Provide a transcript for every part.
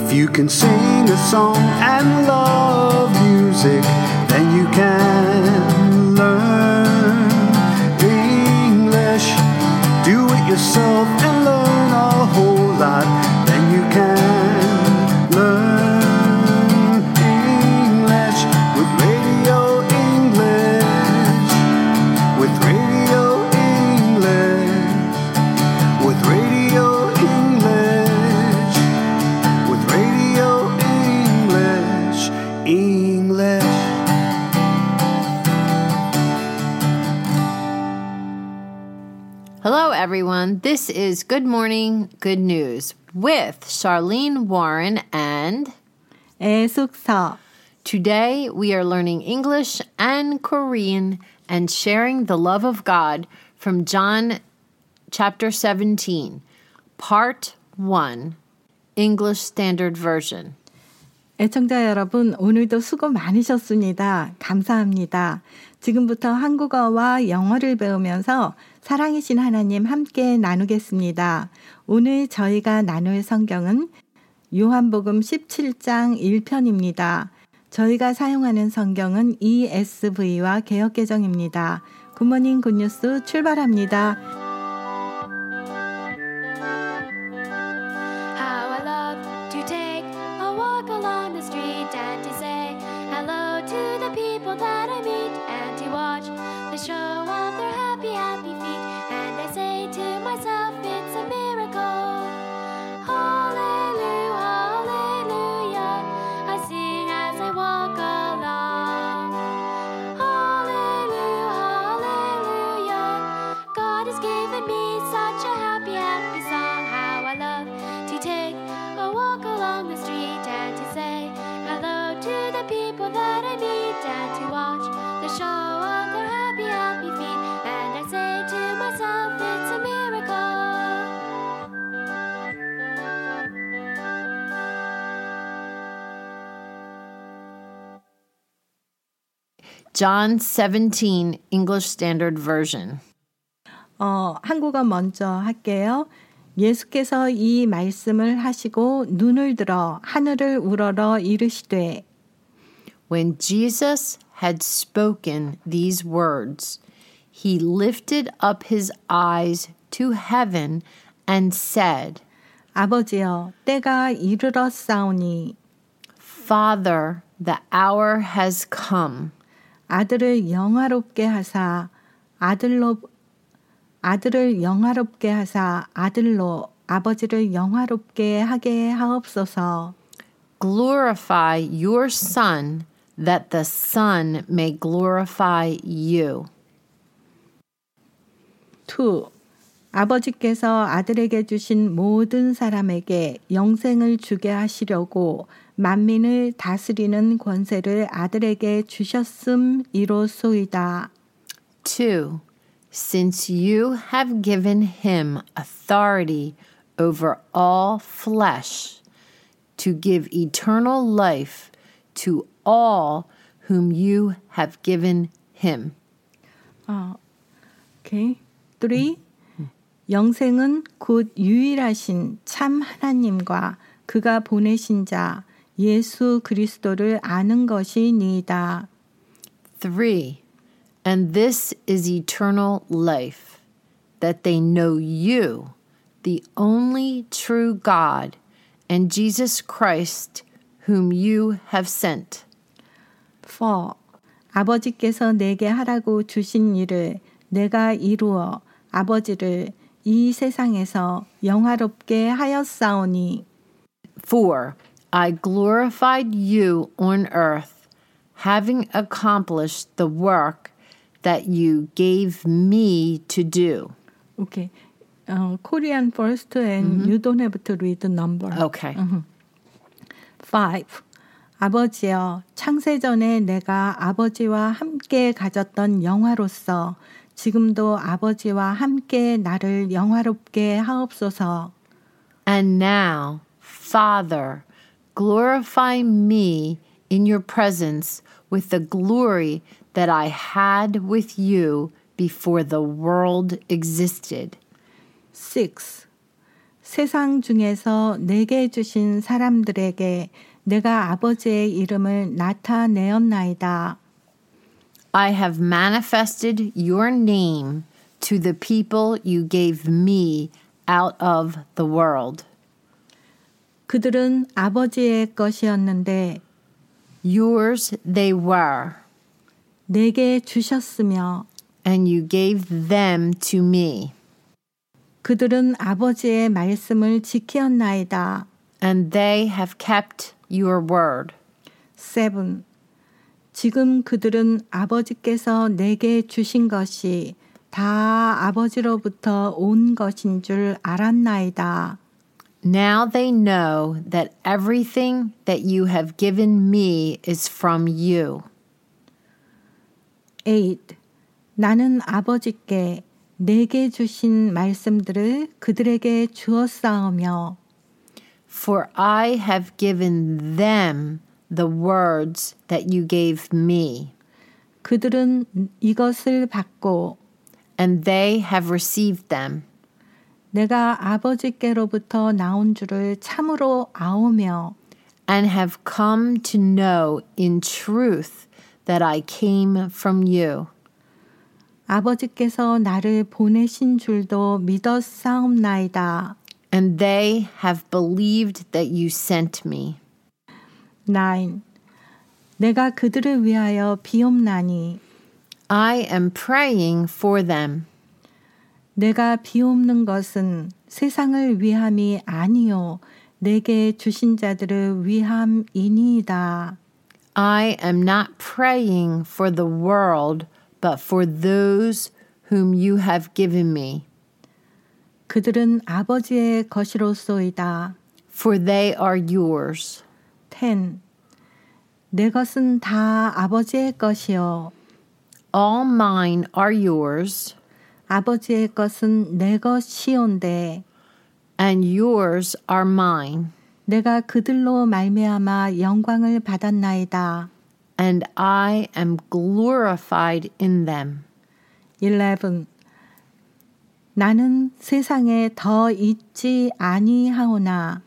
If you can sing a song and love music, then you can learn English. Do it yourself everyone. This is Good Morning, Good News with Charlene Warren, and 애숙서 today we are learning English and Korean and sharing the love of God from John chapter 17, part 1, English Standard Version. 애청자 여러분 오늘도 수고 많으셨습니다. 감사합니다. 지금부터 한국어와 영어를 배우면서 사랑이신 하나님 함께 나누겠습니다. 오늘 저희가 나눌 성경은 요한복음 17장 1편입니다. 저희가 사용하는 성경은 ESV와 개혁개정입니다. 굿모닝 굿뉴스 출발합니다. John 17, English Standard Version. 어, 한국어 먼저 할게요. 예수께서 이 말씀을 하시고 눈을 들어 하늘을 우러러 이르시되 When Jesus had spoken these words, he lifted up his eyes to heaven and said, 아버지여 때가 이르렀사오니 Father, the hour has come. 아들을 영화롭게 하사 아들로 아들을 영화롭게 하사 아들로 아버지를 영화롭게 하게 하옵소서. Glorify your Son, that the Son may glorify you. 2. 아버지께서 아들에게 주신 모든 사람에게 영생을 주게 하시려고 만민을 다스리는 권세를 아들에게 주셨음 이로소이다. 2. Since you have given him authority over all flesh, to give eternal life to all whom you have given him. 오케이. 3. 영생은 곧 유일하신 참 하나님과 그가 보내신 자 예수 그리스도를 아는 것이니이다. 3. And this is eternal life, that they know you, the only true God, and Jesus Christ, whom you have sent. 4. 아버지께서 내게 하라고 주신 일을 내가 이루어 아버지를 이 세상에서 영화롭게 하였사오니 4. I glorified you on earth, having accomplished the work that you gave me to do. 오케이. 어, Korean first and you don't have to read the number. Okay. 5. 아버지여 창세전에 내가 아버지와 함께 가졌던 영화로서 지금도 아버지와 함께 나를 영화롭게 하옵소서. And now, Father, glorify me in your presence with the glory that I had with you before the world existed. 6. 세상 중에서 내게 주신 사람들에게 내가 아버지의 이름을 나타내었나이다. I have manifested your name to the people you gave me out of the world. 그들은 아버지의 것이었는데 Yours they were, 내게 주셨으며 and you gave them to me, 그들은 아버지의 말씀을 지키었나이다. and they have kept your word. 7. 지금 그들은 아버지께서 내게 주신 것이 다 아버지로부터 온 것인 줄 알았나이다. Now they know that everything that you have given me is from you. 8. 나는 아버지께 내게 주신 말씀들을 그들에게 주었사오며 For I have given them the words that you gave me, 그들은 이것을 받고 and they have received them, 내가 아버지께로부터 나온 줄을 참으로 아오며 and have come to know in truth that I came from you. 아버지께서 나를 보내신 줄도 믿었사옵나이다. And they have believed that you sent me. 9. 내가 그들을 위하여 비옵나니 I am praying for them. 내가 비옵는 것은 세상을 위함이 아니요 내게 주신 자들을 위함이니이다. I am not praying for the world, but for those whom you have given me, 그들은 아버지의 것이로소이다. for they are yours. 10. 내 것은 다 아버지의 것이요 All mine are yours, 아버지의 것은 내 것이온데 and yours are mine, 내가 그들로 말미암아 영광을 받았나이다. and I am glorified in them. 11. 나는 세상에 더 있지 아니하오나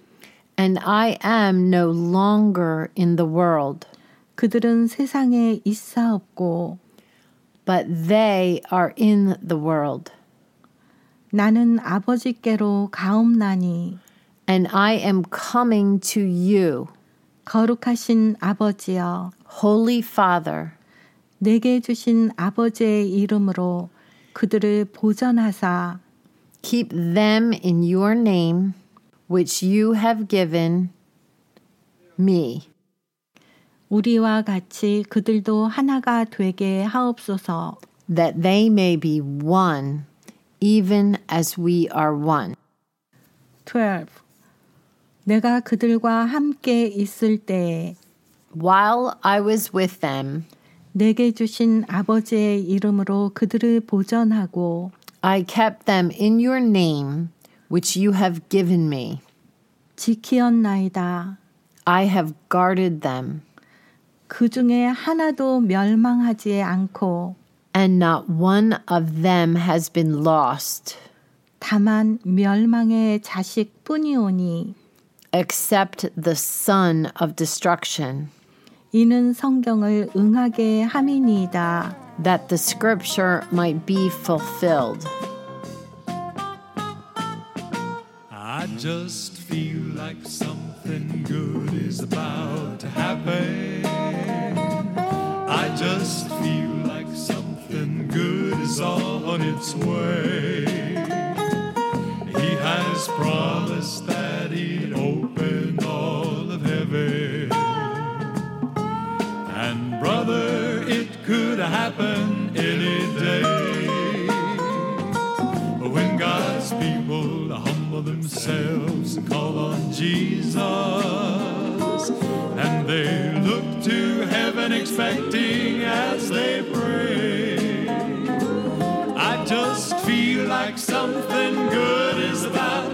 And I am no longer in the world, 그들은 세상에 있사옵고 but they are in the world. 나는 아버지께로 가옵나니 And I am coming to you, 거룩하신 아버지여 Holy Father, 내게 주신 아버지의 이름으로 그들을 보전하사 keep them in your name, which you have given me, 우리와 같이 그들도 하나가 되게 하옵소서. that they may be one, even as we are one. 12. 내가 그들과 함께 있을 때에 While I was with them, 내게 주신 아버지의 이름으로 그들을 보전하고 I kept them in your name, which you have given me. 지키었나이다. I have guarded them, 그 중에 하나도 멸망하지 않고 and not one of them has been lost, 다만 멸망의 자식뿐이오니 except the son of destruction, 이는 성경을 응하게 함이니이다. that the scripture might be fulfilled. I just feel like something good is about to happen. I just feel like something good is on its way. He has promised that he'd open all of heaven. And brother, it could happen any day. When God's people humble themselves and call on Jesus, and they look to heaven expecting as they pray, I just feel like something good is about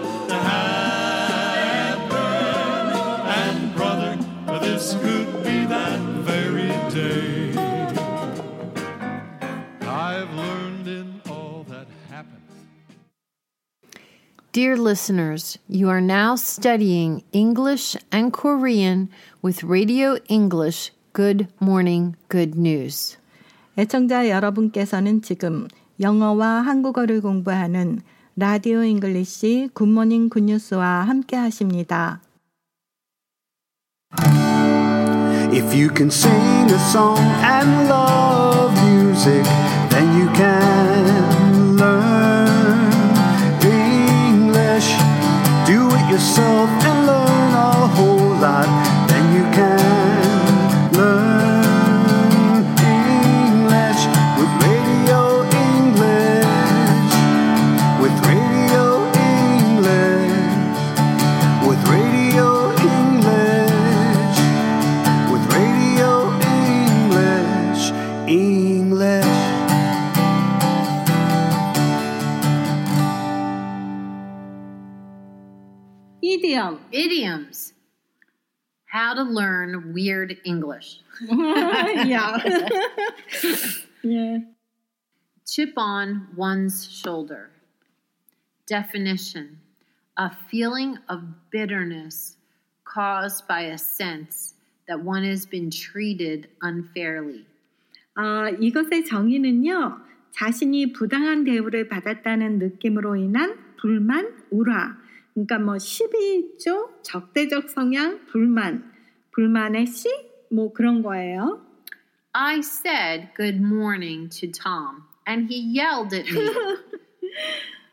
Dear listeners, you are now studying English and Korean with Radio English Good Morning Good News. 애청자 여러분께서는 지금 영어와 한국어를 공부하는 라디오 잉글리시 굿모닝 굿뉴스와 함께 하십니다. If you can sing a song and love music, yourself learn weird English. 야. 예. Chip on one's shoulder. Definition A feeling of bitterness caused by a sense that one has been treated unfairly. 아, 이것의 정의는요. 자신이 부당한 대우를 받았다는 느낌으로 인한 불만, 우라. 그러니까 뭐 시비죠, 적대적 성향, 불만, 불만의 시, 뭐 그런 거예요. I said good morning to Tom, and he yelled at me.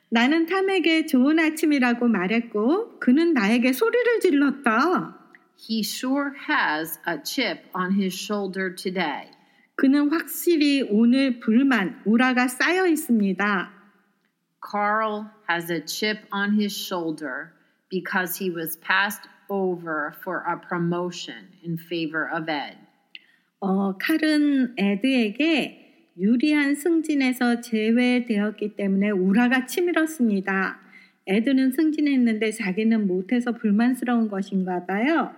나는 탐에게 좋은 아침이라고 말했고 그는 나에게 소리를 질렀다. he sure has a chip on his shoulder today. 그는 확실히 오늘 불만, 우라가 쌓여 있습니다. Carl has a chip on his shoulder because he was passed over for a promotion in favor of Ed. 어, 칼은 에드에게 유리한 승진에서 제외되었기 때문에 우라가 치밀었습니다. 에드는 승진했는데 자기는 못해서 불만스러운 것인가 봐요.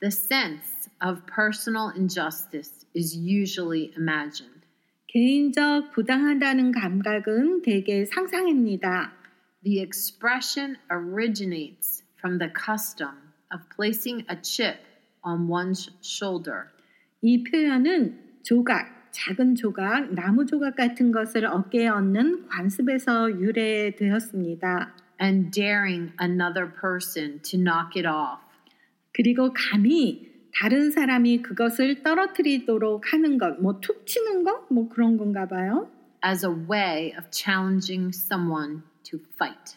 The sense of personal injustice is usually imagined. 개인적 부당하다는 감각은 대개 상상입니다. The expression originates from the custom of placing a chip on one's shoulder. 이 표현은 조각, 작은 조각, 나무 조각 같은 것을 어깨에 얹는 관습에서 유래되었습니다. and daring another person to knock it off. 그리고 감히 다른 사람이 그것을 떨어뜨리도록 하는 것, 뭐 툭 치는 것, 뭐 그런 건가 봐요. as a way of challenging someone to fight.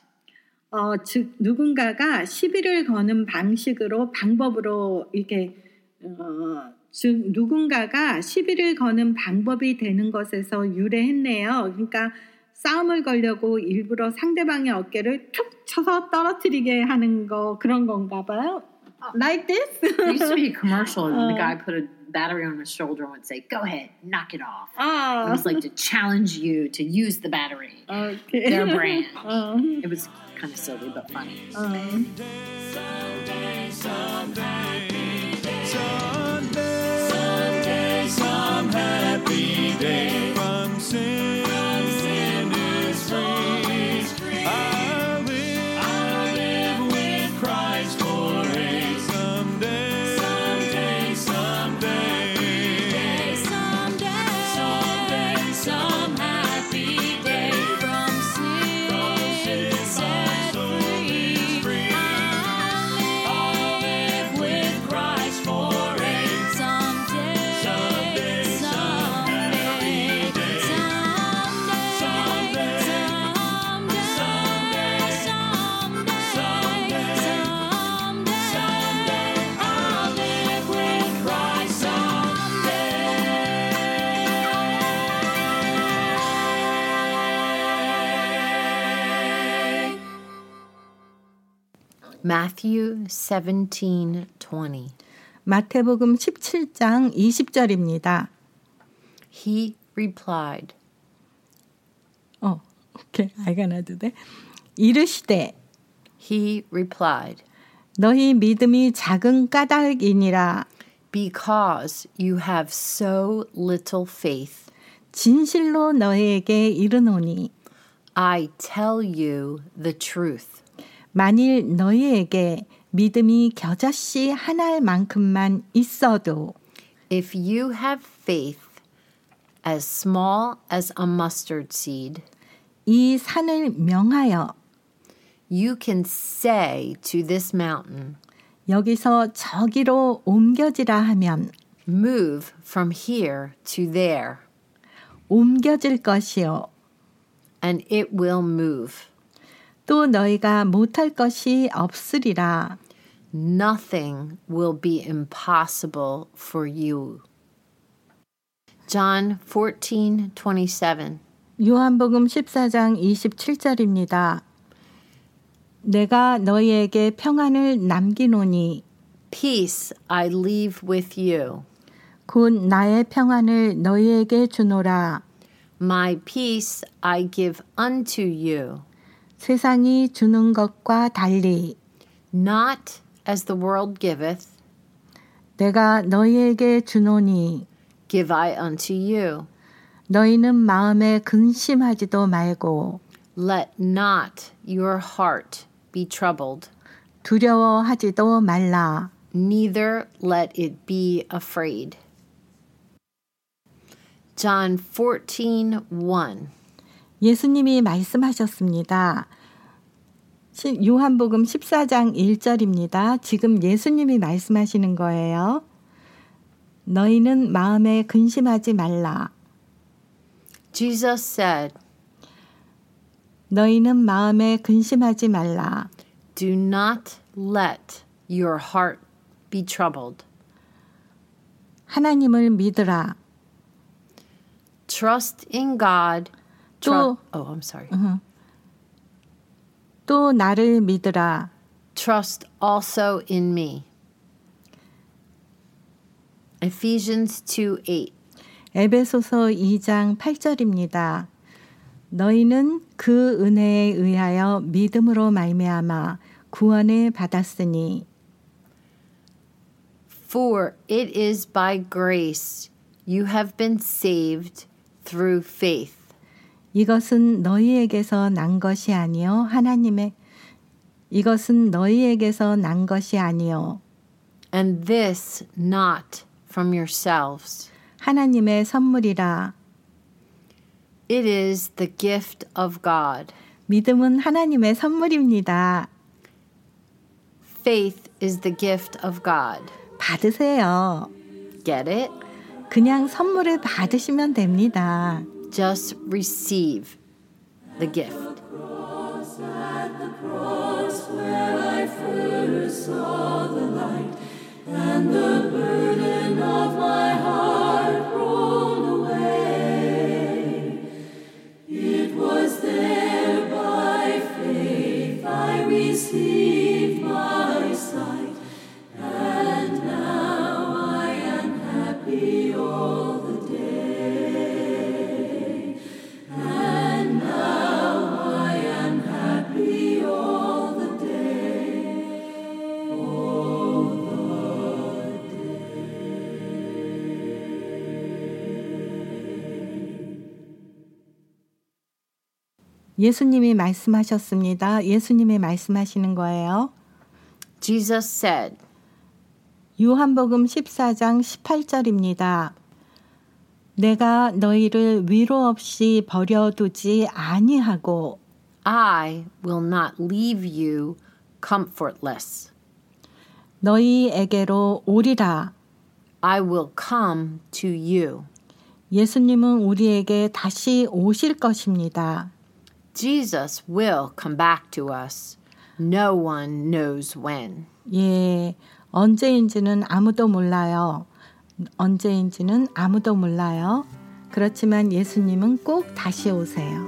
어, 즉 누군가가 시비를 거는 방식으로 방법으로 이렇게 어, 즉 누군가가 시비를 거는 방법이 되는 것에서 유래했네요. 그러니까 싸움을 걸려고 일부러 상대방의 어깨를 툭 쳐서 떨어뜨리게 하는 거 그런 건가 봐요. like this? there used to be a commercial, and the oh. guy put a battery on his shoulder and would say, "Go ahead, knock it off." Oh. It was like to challenge you to use the battery. Okay. Their brand. Oh. It was kind of silly but funny. Oh. Someday, someday, someday, Matthew seventeen twenty. 마태복음 17장 20절입니다. He replied, 어, 오케이. 아이가 나도 돼. 이르시되 He replied, 너희 믿음이 작은 까닭이니라 Because you have so little faith. 진실로 너희에게 이르노니 I tell you the truth. 만일 너희에게 믿음이 겨자씨 하나만큼만 있어도 If you have faith as small as a mustard seed, 이 산을 명하여 you can say to this mountain, 여기서 저기로 옮겨지라 하면 Move from here to there, 옮겨질 것이요. and it will move. 또 너희가 못할 것이 없으리라. Nothing will be impossible for you. John 14 27. 요한복음 14장 27절입니다. 내가 너희에게 평안을 남기노니 Peace I leave with you. 곧 나의 평안을 너희에게 주노라. My peace I give unto you. 세상이 주는 것과 달리 Not as the world giveth, 내가 너희에게 주노니 give I unto you. 너희는 마음에 근심하지도 말고 Let not your heart be troubled, 두려워하지도 말라. neither let it be afraid. John 14 1. 예수님이 말씀하셨습니다. 시- 요한복음 14장 1절입니다. 지금 예수님이 말씀하시는 거예요. 너희는 마음에 근심하지 말라. Jesus said, 너희는 마음에 근심하지 말라. Do not let your heart be troubled. 하나님을 믿으라. Trust in God. 또- oh, I'm sorry. 또 나를 믿으라. Trust also in me. Ephesians 2 8. 에베소서 2장 8절입니다. 너희는 그 은혜에 의하여 믿음으로 말미암아 구원을 받았으니 For it is by grace you have been saved through faith. 이것은 너희에게서 난 것이 아니요 하나님의 이것은 너희에게서 난 것이 아니요 And this not from yourselves. 하나님의 선물이라 It is the gift of God. 믿음은 하나님의 선물입니다. Faith is the gift of God. 받으세요. Get it? 그냥 선물을 받으시면 됩니다. Just receive the gift. 예수님이 말씀하셨습니다. 예수님이 말씀하시는 거예요. Jesus said, 요한복음 14장 18절입니다. 내가 너희를 위로 없이 버려두지 아니하고 I will not leave you comfortless. 너희에게로 오리라. I will come to you. 예수님은 우리에게 다시 오실 것입니다. Jesus will come back to us. No one knows when. 예, 언제인지는 아무도 몰라요. 언제인지는 아무도 몰라요. 그렇지만 예수님은 꼭 다시 오세요.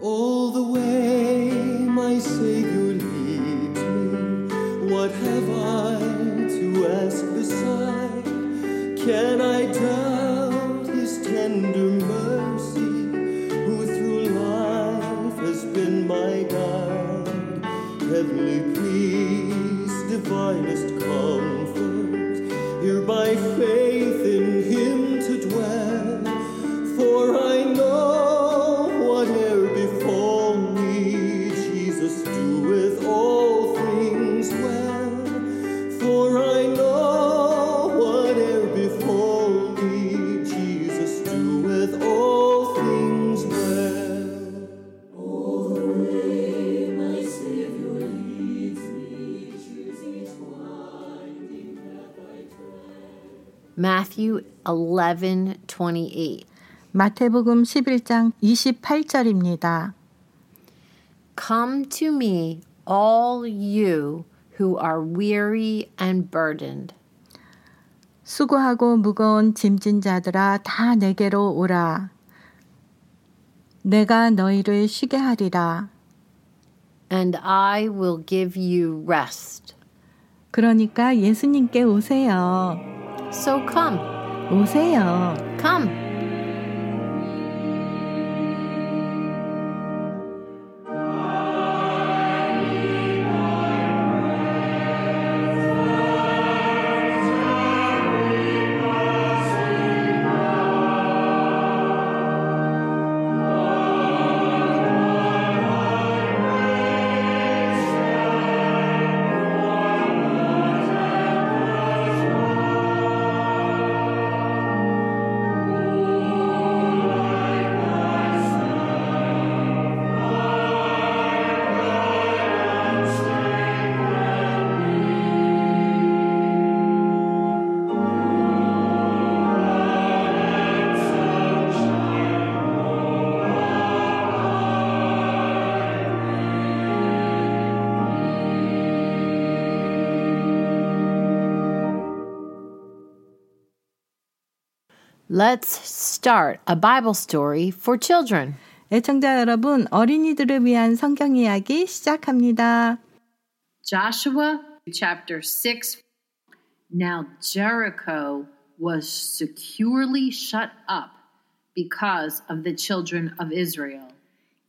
All the way my Savior leads me, what have I to ask beside? Can I doubt His tender mercy, finest comforts hereby. Matthew 11:28. 마태복음 11장 28절입니다. Come to me, all you who are weary and burdened, 수고하고 무거운 짐진 자들아 다 내게로 오라. 내가 너희를 쉬게 하리라. and I will give you rest. 그러니까 예수님께 오세요. So come, 오세요. come. Let's start a Bible story for children. 애청자 여러분, 어린이들을 위한 성경 이야기 시작합니다. Joshua chapter 6. Now Jericho was securely shut up because of the children of Israel.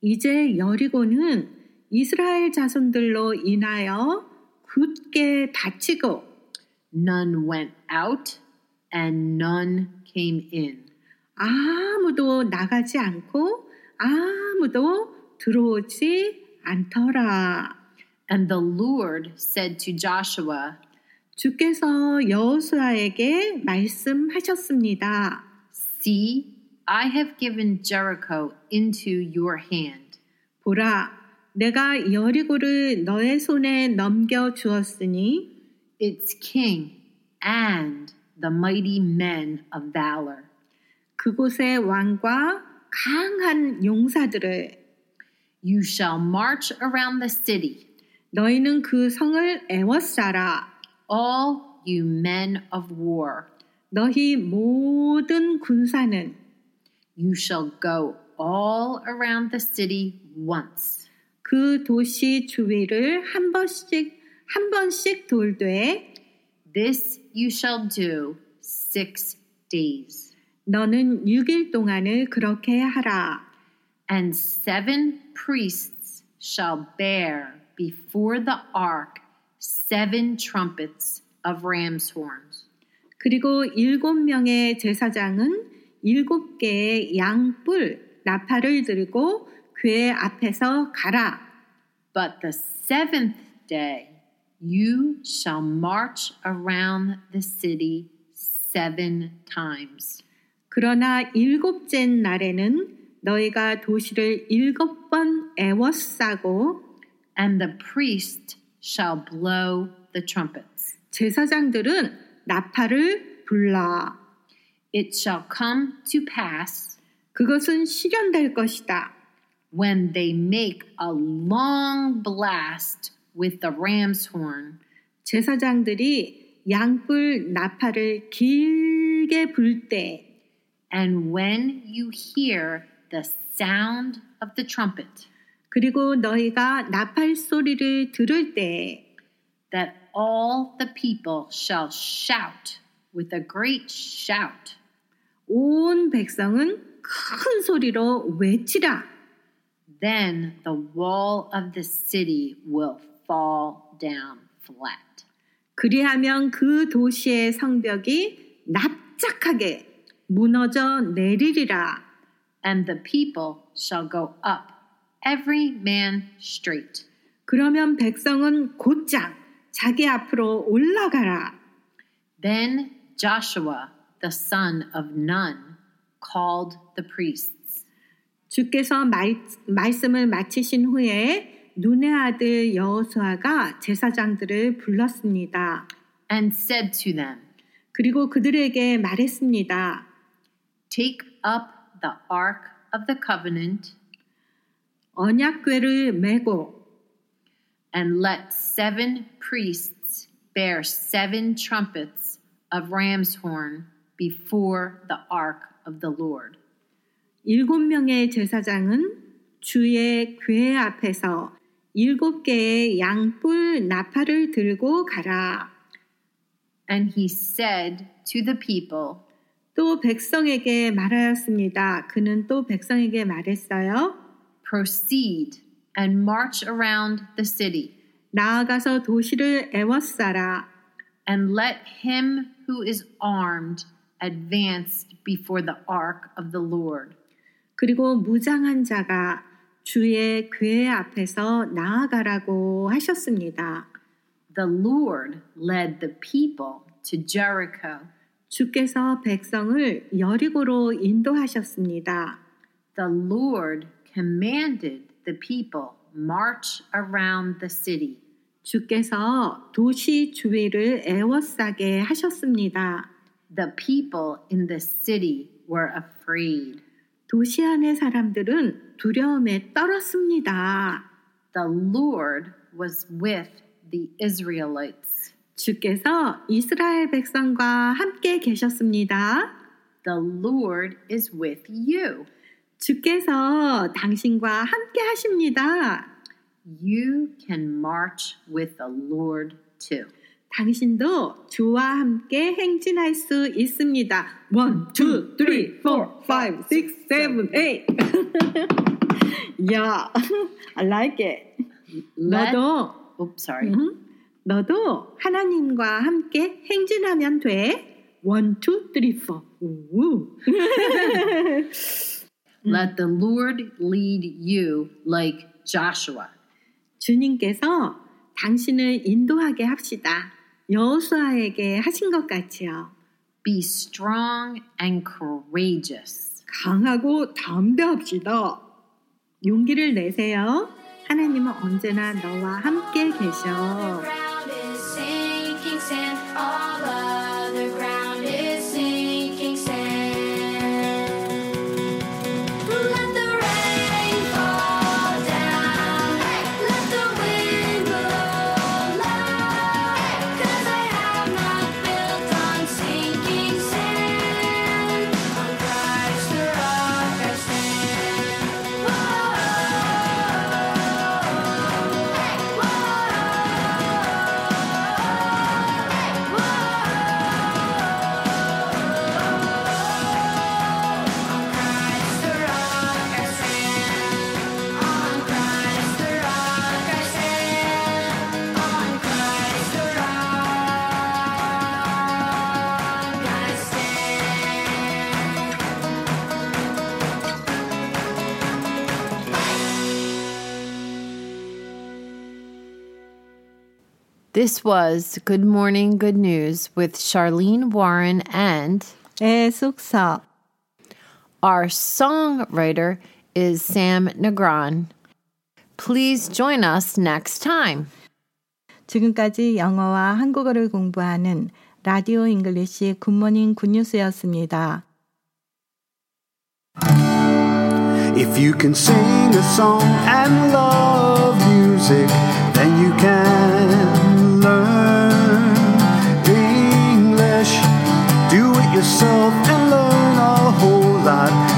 이제 여리고는 이스라엘 자손들로 인하여 굳게 닫히고 None went out and none came in. 아무도 나가지 않고 아무도 들어오지 않더라. And the Lord said to Joshua, 주께서 여호수아에게 말씀하셨습니다. See, I have given Jericho into your hand. 보라, 내가 여리고를 너의 손에 넘겨 주었으니 its king and the mighty men of valor. 그곳의 왕과 강한 용사들을 You shall march around the city, 너희는 그 성을 애워싸라. all you men of war. 너희 모든 군사는 You shall go all around the city once. 그 도시 주위를 한 번씩 한 번씩 돌되 This you shall do six days. 너는 6일 동안을 그렇게 하라. And seven priests shall bear before the ark seven trumpets of ram's horns. 그리고 일곱 명의 제사장은 일곱 개의 양뿔 나팔을 들고 궤 앞에서 가라. But the seventh day you shall march around the city seven times. 그러나 일곱째 날에는 너희가 도시를 일곱 번 애워싸고 And the priest shall blow the trumpets. 제사장들은 나팔을 불러. It shall come to pass 그것은 실현될 것이다. when they make a long blast with the ram's horn, 제사장들이 양뿔 나팔을 길게 불 때, and when you hear the sound of the trumpet, 그리고 너희가 나팔 소리를 들을 때, that all the people shall shout with a great shout. 온 백성은 큰 소리로 외치라. Then the wall of the city will fall down flat. 그리하면 그 도시의 성벽이 납작하게 무너져 내리리라. And the people shall go up, every man straight. 그러면 백성은 곧장 자기 앞으로 올라가라. Then Joshua, the son of Nun, called the priests. 주께서 말, 말씀을 마치신 후에 눈의 아들 여호수아가 제사장들을 불렀습니다. and said to them, 그리고 그들에게 말했습니다. Take up the ark of the covenant 언약궤를 메고 and let seven priests bear seven trumpets of ram's horn before the ark of the Lord. 일곱 명의 제사장은 주의 궤 앞에서 일곱 개의 양뿔 나팔을 들고 가라. And he said to the people, 또 백성에게 말하였습니다. 그는 또 백성에게 말했어요. Proceed and march around the city, 나아가서 도시를 애워싸라. and let him who is armed advance before the ark of the Lord. 그리고 무장한 자가 주의 궤 앞에서 나아가라고 하셨습니다. The Lord led the people to Jericho. 주께서 백성을 여리고로 인도하셨습니다. The Lord commanded the people march around the city. 주께서 도시 주위를 애워싸게 하셨습니다. The people in the city were afraid. 도시 안의 사람들은 두려움에 떨었습니다. The Lord was with the Israelites. 주께서 이스라엘 백성과 함께 계셨습니다. The Lord is with you. 주께서 당신과 함께 하십니다. You can march with the Lord too. 당신도 주와 함께 행진할 수 있습니다. One, two, three, four, five, six, seven, eight. yeah, I like it. 너도, oops, sorry. 음, 너도 하나님과 함께 행진하면 돼. One, two, three, four. 우. Let the Lord lead you like Joshua. 주님께서 당신을 인도하게 합시다. 여호수아에게 하신 것 같이요. Be strong and courageous. 강하고 담대합시다. 용기를 내세요. 하나님은 언제나 너와 함께 계셔. This was Good Morning, Good News with Charlene Warren and 애 숙서. our songwriter is Sam Negron. Please join us next time. 지금까지 영어와 한국어를 공부하는 라디오 잉글리시 굿모닝 굿뉴스였습니다. If you can sing a song and love music, yourself and learn a whole lot.